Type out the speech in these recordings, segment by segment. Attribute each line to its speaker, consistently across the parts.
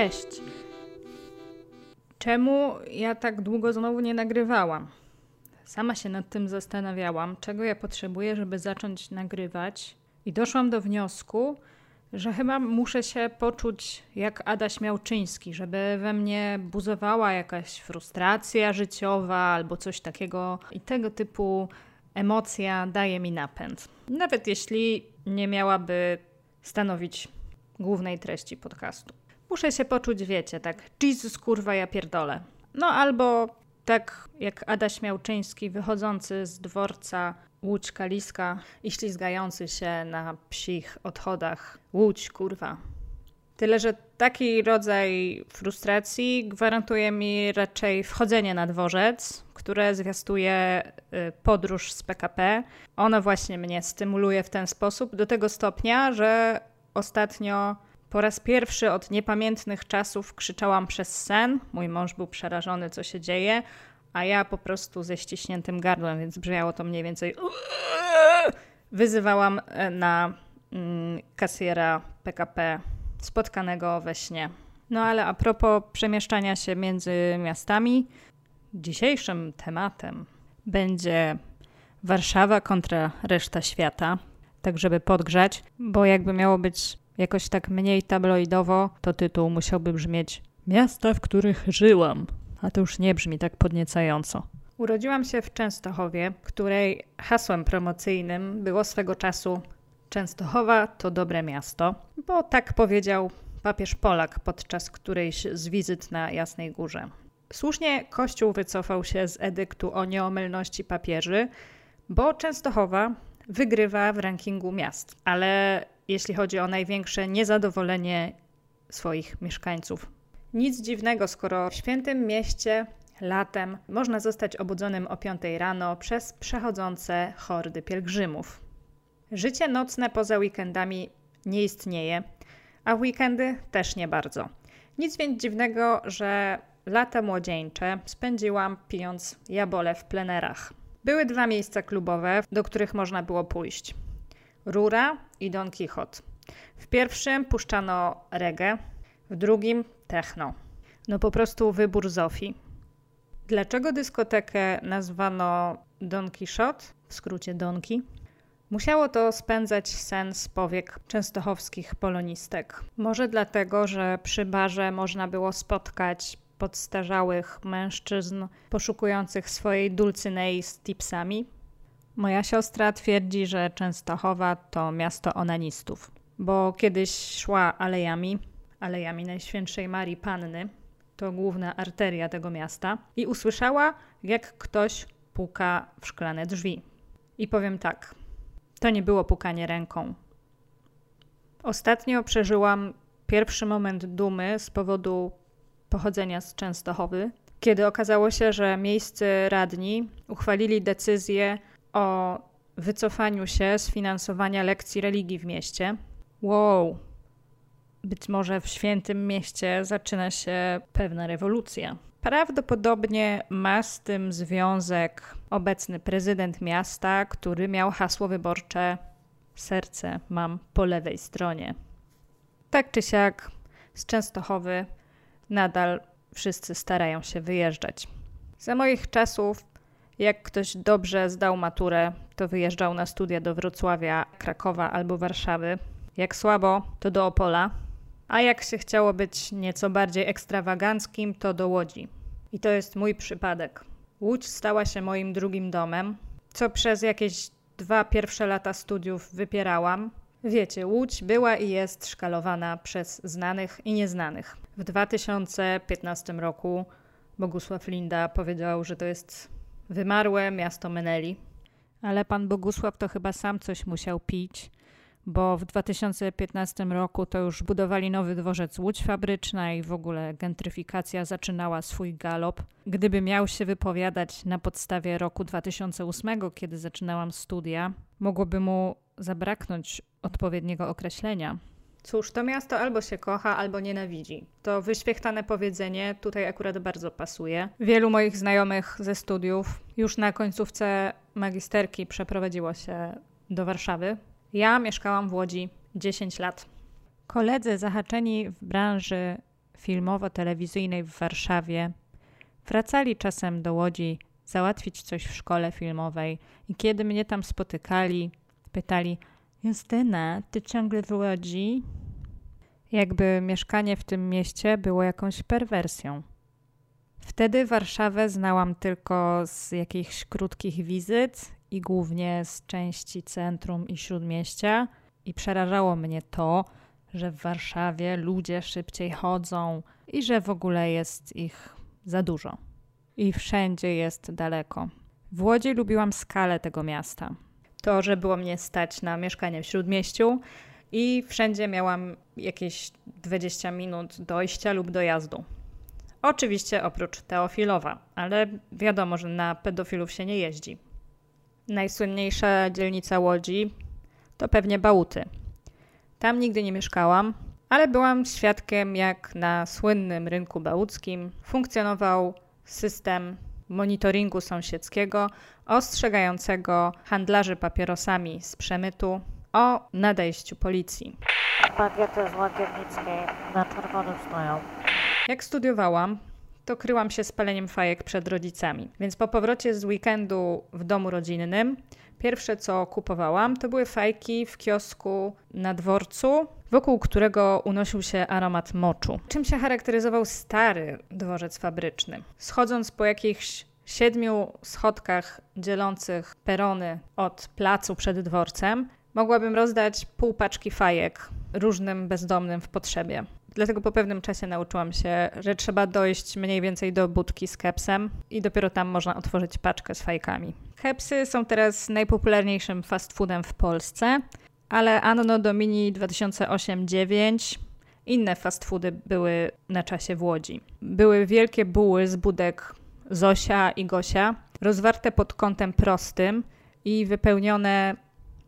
Speaker 1: Cześć. Czemu ja tak długo znowu nie nagrywałam? Sama się nad tym zastanawiałam, czego ja potrzebuję, żeby zacząć nagrywać, i doszłam do wniosku, że chyba muszę się poczuć jak Adaś Miałczyński, żeby we mnie buzowała jakaś frustracja życiowa albo coś takiego, i tego typu emocja daje mi napęd. Nawet jeśli nie miałaby stanowić głównej treści podcastu. Muszę się poczuć, wiecie, tak, Jesus kurwa ja pierdolę. No albo tak jak Adaś Miałczyński wychodzący z dworca Łódź Kaliska i ślizgający się na psich odchodach. Łódź, kurwa. Tyle, że taki rodzaj frustracji gwarantuje mi raczej wchodzenie na dworzec, które zwiastuje y, podróż z PKP. Ono właśnie mnie stymuluje w ten sposób do tego stopnia, że ostatnio po raz pierwszy od niepamiętnych czasów krzyczałam przez sen. Mój mąż był przerażony, co się dzieje, a ja po prostu ze ściśniętym gardłem, więc brzmiało to mniej więcej. Wyzywałam e, na mm, kasjera PKP spotkanego we śnie. No ale a propos przemieszczania się między miastami, dzisiejszym tematem będzie Warszawa kontra reszta świata, tak żeby podgrzać, bo jakby miało być jakoś tak mniej tabloidowo, to tytuł musiałby brzmieć Miasta, w których żyłam. A to już nie brzmi tak podniecająco. Urodziłam się w Częstochowie, której hasłem promocyjnym było swego czasu Częstochowa to dobre miasto, bo tak powiedział papież Polak podczas którejś z wizyt na Jasnej Górze. Słusznie Kościół wycofał się z edyktu o nieomylności papieży, bo Częstochowa wygrywa w rankingu miast, ale jeśli chodzi o największe niezadowolenie swoich mieszkańców. Nic dziwnego, skoro w świętym mieście latem można zostać obudzonym o 5 rano przez przechodzące hordy pielgrzymów. Życie nocne poza weekendami nie istnieje, a weekendy też nie bardzo. Nic więc dziwnego, że lata młodzieńcze spędziłam pijąc jabole w plenerach. Były dwa miejsca klubowe, do których można było pójść. Rura i Don Quixote. W pierwszym puszczano reggae, w drugim techno. No po prostu wybór Zofii. Dlaczego dyskotekę nazwano Don Quixote, w skrócie Donki? Musiało to spędzać sen z powiek częstochowskich polonistek. Może dlatego, że przy barze można było spotkać podstarzałych mężczyzn poszukujących swojej dulcynei z tipsami. Moja siostra twierdzi, że Częstochowa to miasto onanistów, bo kiedyś szła alejami, alejami Najświętszej Marii Panny, to główna arteria tego miasta, i usłyszała, jak ktoś puka w szklane drzwi. I powiem tak, to nie było pukanie ręką. Ostatnio przeżyłam pierwszy moment dumy z powodu pochodzenia z Częstochowy, kiedy okazało się, że miejscy radni uchwalili decyzję o wycofaniu się z finansowania lekcji religii w mieście. Wow, być może w świętym mieście zaczyna się pewna rewolucja. Prawdopodobnie ma z tym związek obecny prezydent miasta, który miał hasło wyborcze Serce mam po lewej stronie. Tak czy siak, z Częstochowy nadal wszyscy starają się wyjeżdżać. Za moich czasów, jak ktoś dobrze zdał maturę, to wyjeżdżał na studia do Wrocławia, Krakowa albo Warszawy. Jak słabo, to do Opola, a jak się chciało być nieco bardziej ekstrawaganckim, to do Łodzi. I to jest mój przypadek. Łódź stała się moim drugim domem, co przez jakieś dwa pierwsze lata studiów wypierałam. Wiecie, Łódź była i jest szkalowana przez znanych i nieznanych. W 2015 roku Bogusław Linda powiedział, że to jest wymarłe miasto Meneli. Ale pan Bogusław to chyba sam coś musiał pić, bo w 2015 roku to już budowali nowy dworzec Łódź Fabryczna i w ogóle gentryfikacja zaczynała swój galop. Gdyby miał się wypowiadać na podstawie roku 2008, kiedy zaczynałam studia, mogłoby mu zabraknąć odpowiedniego określenia. Cóż, to miasto albo się kocha, albo nienawidzi. To wyświechtane powiedzenie tutaj akurat bardzo pasuje. Wielu moich znajomych ze studiów już na końcówce magisterki przeprowadziło się do Warszawy, ja mieszkałam w Łodzi 10 lat. Koledzy zahaczeni w branży filmowo-telewizyjnej w Warszawie. Wracali czasem do Łodzi załatwić coś w szkole filmowej i kiedy mnie tam spotykali, pytali: Justyna, ty ciągle w Łodzi? Jakby mieszkanie w tym mieście było jakąś perwersją. Wtedy Warszawę znałam tylko z jakichś krótkich wizyt i głównie z części centrum i śródmieścia, i przerażało mnie to, że w Warszawie ludzie szybciej chodzą i że w ogóle jest ich za dużo. I wszędzie jest daleko. W Łodzi lubiłam skalę tego miasta. To, że było mnie stać na mieszkanie w śródmieściu i wszędzie miałam jakieś 20 minut dojścia lub dojazdu. Oczywiście oprócz Teofilowa, ale wiadomo, że na pedofilów się nie jeździ. Najsłynniejsza dzielnica Łodzi to pewnie Bałuty. Tam nigdy nie mieszkałam, ale byłam świadkiem, jak na słynnym rynku bałuckim funkcjonował system monitoringu sąsiedzkiego ostrzegającego handlarzy papierosami z przemytu o nadejściu policji.
Speaker 2: Bagiety z Łagiewnickiej na czerwonym stoją.
Speaker 1: Jak studiowałam, to kryłam się z paleniem fajek przed rodzicami. Więc po powrocie z weekendu w domu rodzinnym, pierwsze co kupowałam to były fajki w kiosku na dworcu, wokół którego unosił się aromat moczu. Czym się charakteryzował stary dworzec fabryczny? Schodząc po jakichś siedmiu schodkach dzielących perony od placu przed dworcem, mogłabym rozdać pół paczki fajek różnym bezdomnym w potrzebie. Dlatego po pewnym czasie nauczyłam się, że trzeba dojść mniej więcej do budki z kepsem i dopiero tam można otworzyć paczkę z fajkami. Kepsy są teraz najpopularniejszym fast foodem w Polsce, ale Anno Domini 2008-9 inne fast foody były na czasie w Łodzi. Były wielkie buły z budek Zosia i Gosia, rozwarte pod kątem prostym i wypełnione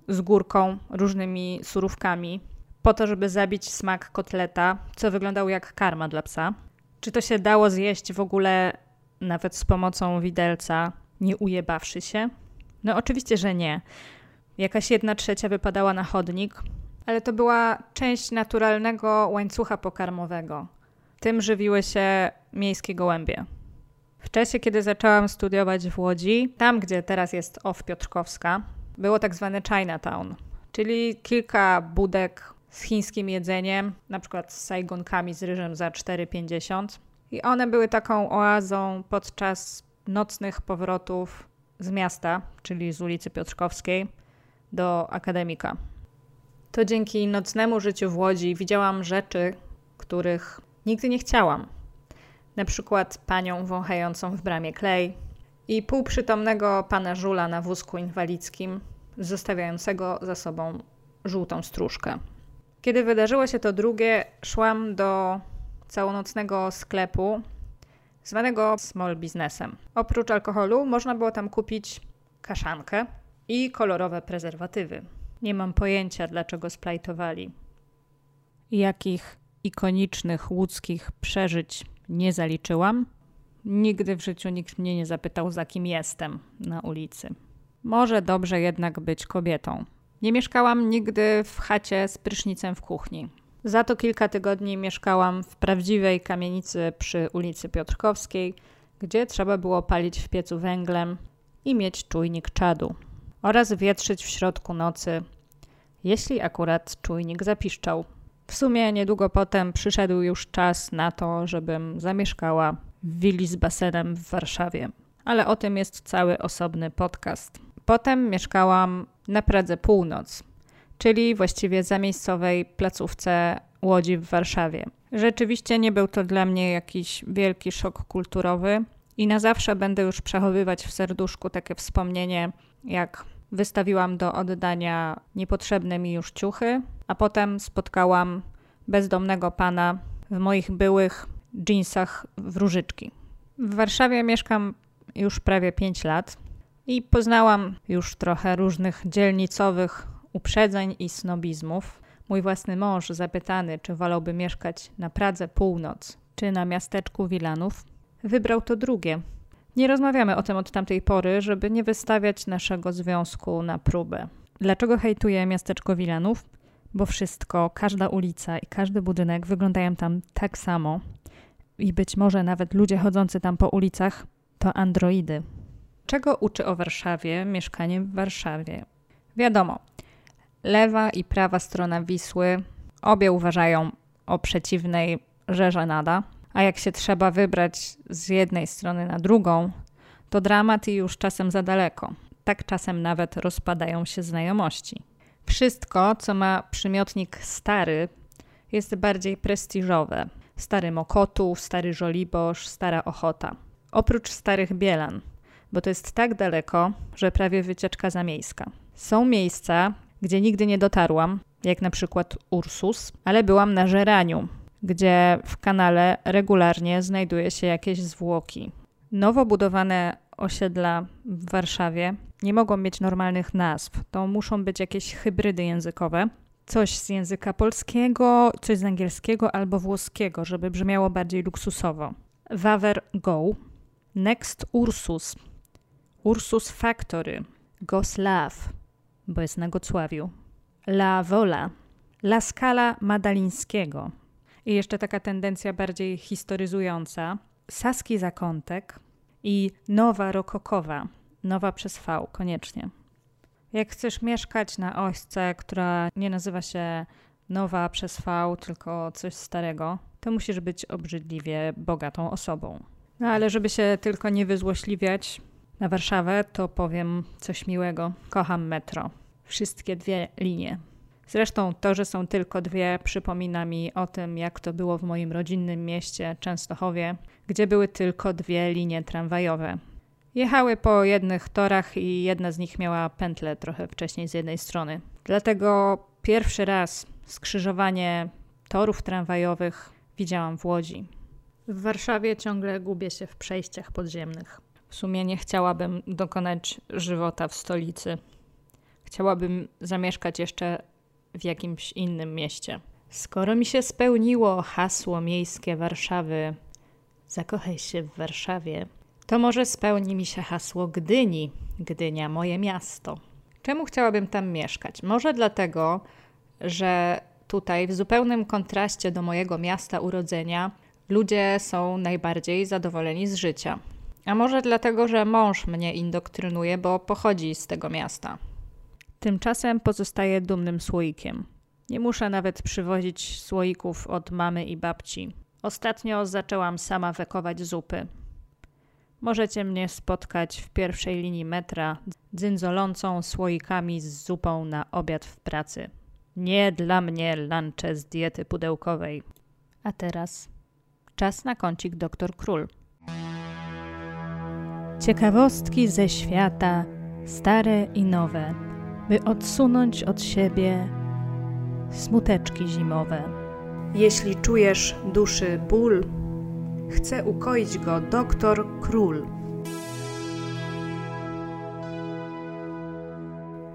Speaker 1: z górką różnymi surówkami, po to, żeby zabić smak kotleta, co wyglądało jak karma dla psa. Czy to się dało zjeść w ogóle nawet z pomocą widelca, nie ujebawszy się? No oczywiście, że nie. Jakaś jedna trzecia wypadała na chodnik, ale to była część naturalnego łańcucha pokarmowego. Tym żywiły się miejskie gołębie. W czasie, kiedy zaczęłam studiować w Łodzi, tam gdzie teraz jest OFF Piotrkowska, było tak zwane Chinatown, czyli kilka budek z chińskim jedzeniem, na przykład z sajgonkami z ryżem za 4,50. I one były taką oazą podczas nocnych powrotów z miasta, czyli z ulicy Piotrkowskiej, do akademika. To dzięki nocnemu życiu w Łodzi widziałam rzeczy, których nigdy nie chciałam. Na przykład panią wąchającą w bramie klej i półprzytomnego pana żula na wózku inwalidzkim, zostawiającego za sobą żółtą stróżkę. Kiedy wydarzyło się to drugie, szłam do całonocnego sklepu zwanego small businessem. Oprócz alkoholu można było tam kupić kaszankę i kolorowe prezerwatywy. Nie mam pojęcia, dlaczego splajtowali. Jakich ikonicznych łódzkich przeżyć nie zaliczyłam. Nigdy w życiu nikt mnie nie zapytał, za kim jestem na ulicy. Może dobrze jednak być kobietą. Nie mieszkałam nigdy w chacie z prysznicem w kuchni. Za to kilka tygodni mieszkałam w prawdziwej kamienicy przy ulicy Piotrkowskiej, gdzie trzeba było palić w piecu węglem i mieć czujnik czadu oraz wietrzyć w środku nocy, jeśli akurat czujnik zapiszczał. W sumie niedługo potem przyszedł już czas na to, żebym zamieszkała w willi z basenem w Warszawie. Ale o tym jest cały osobny podcast. Potem mieszkałam na Pradze Północ, czyli właściwie zamiejscowej placówce Łodzi w Warszawie. Rzeczywiście nie był to dla mnie jakiś wielki szok kulturowy i na zawsze będę już przechowywać w serduszku takie wspomnienie, jak wystawiłam do oddania niepotrzebne mi już ciuchy, a potem spotkałam bezdomnego pana w moich byłych jeansach w różyczki. W Warszawie mieszkam już prawie 5 lat i poznałam już trochę różnych dzielnicowych uprzedzeń i snobizmów. Mój własny mąż, zapytany, czy wolałby mieszkać na Pradze Północ, czy na miasteczku Wilanów, wybrał to drugie. Nie rozmawiamy o tym od tamtej pory, żeby nie wystawiać naszego związku na próbę. Dlaczego hejtuję miasteczko Wilanów? Bo wszystko, każda ulica i każdy budynek wyglądają tam tak samo. i być może nawet ludzie chodzący tam po ulicach to androidy. Czego uczy o Warszawie mieszkanie w Warszawie? Wiadomo, lewa i prawa strona Wisły obie uważają o przeciwnej rzeże nada, a jak się trzeba wybrać z jednej strony na drugą, to dramat i już czasem za daleko. Tak czasem nawet rozpadają się znajomości. Wszystko, co ma przymiotnik stary, jest bardziej prestiżowe. Stary Mokotów, stary Żoliborz, stara Ochota. Oprócz starych Bielan, bo to jest tak daleko, że prawie wycieczka zamiejska. Są miejsca, gdzie nigdy nie dotarłam, jak na przykład Ursus, ale byłam na Żeraniu, gdzie w kanale regularnie znajduje się jakieś zwłoki. Nowo budowane osiedla w Warszawie nie mogą mieć normalnych nazw. To muszą być jakieś hybrydy językowe. Coś z języka polskiego, coś z angielskiego albo włoskiego, żeby brzmiało bardziej luksusowo. Waver Go, Next Ursus, Ursus Factory, Goslav, bo jest na Gocławiu, La Vola, La Scala Madalińskiego. I jeszcze taka tendencja bardziej historyzująca, Saski Zakątek i Nowa Rokokowa, Nowa przez V, koniecznie. Jak chcesz mieszkać na ośce, która nie nazywa się Nowa przez V, tylko coś starego, to musisz być obrzydliwie bogatą osobą. No ale żeby się tylko nie wyzłośliwiać na Warszawę, to powiem coś miłego. Kocham metro. Wszystkie dwie linie. Zresztą to, że są tylko dwie, przypomina mi o tym, jak to było w moim rodzinnym mieście Częstochowie, gdzie były tylko dwie linie tramwajowe. Jechały po jednych torach i jedna z nich miała pętlę trochę wcześniej z jednej strony. Dlatego pierwszy raz skrzyżowanie torów tramwajowych widziałam w Łodzi. W Warszawie ciągle gubię się w przejściach podziemnych. W sumie nie chciałabym dokonać żywota w stolicy. Chciałabym zamieszkać jeszcze w jakimś innym mieście. Skoro mi się spełniło hasło miejskie Warszawy, zakochaj się w Warszawie, to może spełni mi się hasło Gdyni, Gdynia moje miasto. Czemu chciałabym tam mieszkać? Może dlatego, że tutaj, w zupełnym kontraście do mojego miasta urodzenia, ludzie są najbardziej zadowoleni z życia. A może dlatego, że mąż mnie indoktrynuje, bo pochodzi z tego miasta. Tymczasem pozostaję dumnym słoikiem. Nie muszę nawet przywozić słoików od mamy i babci. Ostatnio zaczęłam sama wekować zupy. Możecie mnie spotkać w pierwszej linii metra, dzyndzolącą słoikami z zupą na obiad w pracy. Nie dla mnie lunche z diety pudełkowej. A teraz czas na kącik doktor Król. Ciekawostki ze świata, stare i nowe, by odsunąć od siebie smuteczki zimowe. Jeśli czujesz duszy ból, chce ukoić go doktor Król.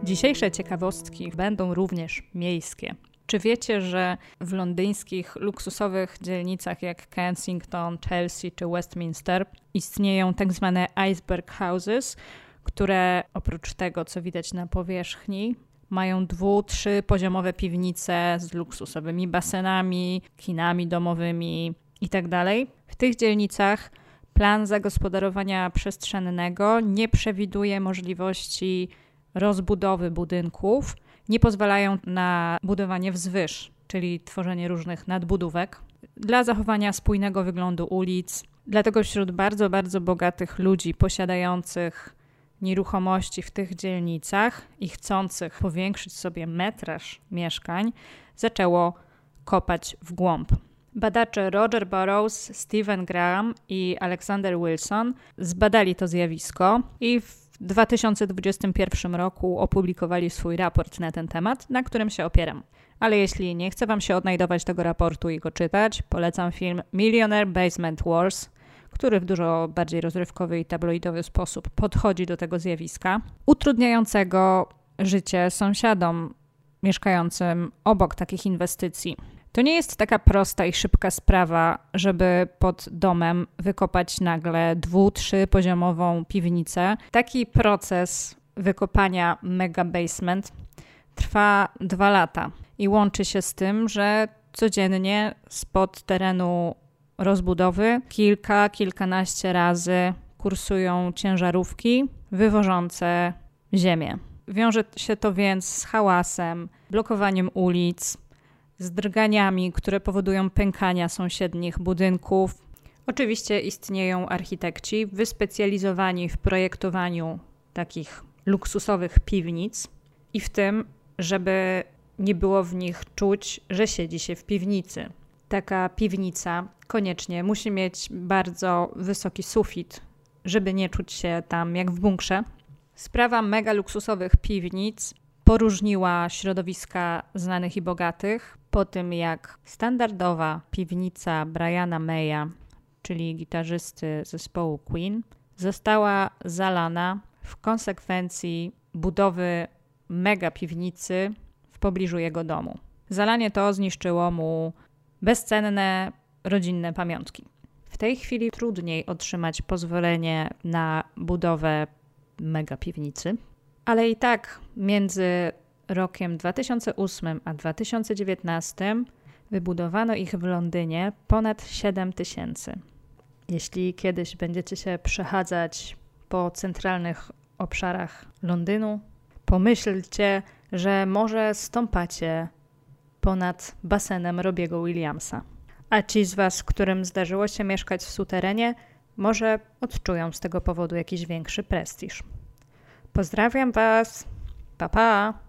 Speaker 1: Dzisiejsze ciekawostki będą również miejskie. Czy wiecie, że w londyńskich luksusowych dzielnicach jak Kensington, Chelsea czy Westminster istnieją tak zwane iceberg houses, które oprócz tego, co widać na powierzchni, mają dwu, trzy poziomowe piwnice z luksusowymi basenami, kinami domowymi itd. Tak w tych dzielnicach plan zagospodarowania przestrzennego nie przewiduje możliwości rozbudowy budynków, nie pozwalają na budowanie wzwyż, czyli tworzenie różnych nadbudówek, dla zachowania spójnego wyglądu ulic. Dlatego wśród bardzo, bardzo bogatych ludzi posiadających nieruchomości w tych dzielnicach i chcących powiększyć sobie metraż mieszkań, zaczęło kopać w głąb. Badacze Roger Burrows, Stephen Graham i Alexander Wilson zbadali to zjawisko i w 2021 roku opublikowali swój raport na ten temat, na którym się opieram. Ale jeśli nie chce Wam się odnajdować tego raportu i go czytać, polecam film Millionaire Basement Wars, który w dużo bardziej rozrywkowy i tabloidowy sposób podchodzi do tego zjawiska, utrudniającego życie sąsiadom mieszkającym obok takich inwestycji. To nie jest taka prosta i szybka sprawa, żeby pod domem wykopać nagle dwu, trzy poziomową piwnicę. Taki proces wykopania mega basement trwa dwa lata i łączy się z tym, że codziennie spod terenu rozbudowy kilka, kilkanaście razy kursują ciężarówki wywożące ziemię. Wiąże się to więc z hałasem, blokowaniem ulic, z drganiami, które powodują pękania sąsiednich budynków. Oczywiście istnieją architekci wyspecjalizowani w projektowaniu takich luksusowych piwnic i w tym, żeby nie było w nich czuć, że siedzi się w piwnicy. Taka piwnica koniecznie musi mieć bardzo wysoki sufit, żeby nie czuć się tam jak w bunkrze. Sprawa mega luksusowych piwnic poróżniła środowiska znanych i bogatych po tym, jak standardowa piwnica Briana Maya, czyli gitarzysty zespołu Queen, została zalana w konsekwencji budowy mega piwnicy w pobliżu jego domu. Zalanie to zniszczyło mu bezcenne rodzinne pamiątki. W tej chwili trudniej otrzymać pozwolenie na budowę mega piwnicy, ale i tak między rokiem 2008 a 2019 wybudowano ich w Londynie ponad 7 tysięcy. Jeśli kiedyś będziecie się przechadzać po centralnych obszarach Londynu, pomyślcie, że może stąpacie ponad basenem Robiego Williamsa. A ci z Was, którym zdarzyło się mieszkać w suterenie, może odczują z tego powodu jakiś większy prestiż. Pozdrawiam Was. Pa pa!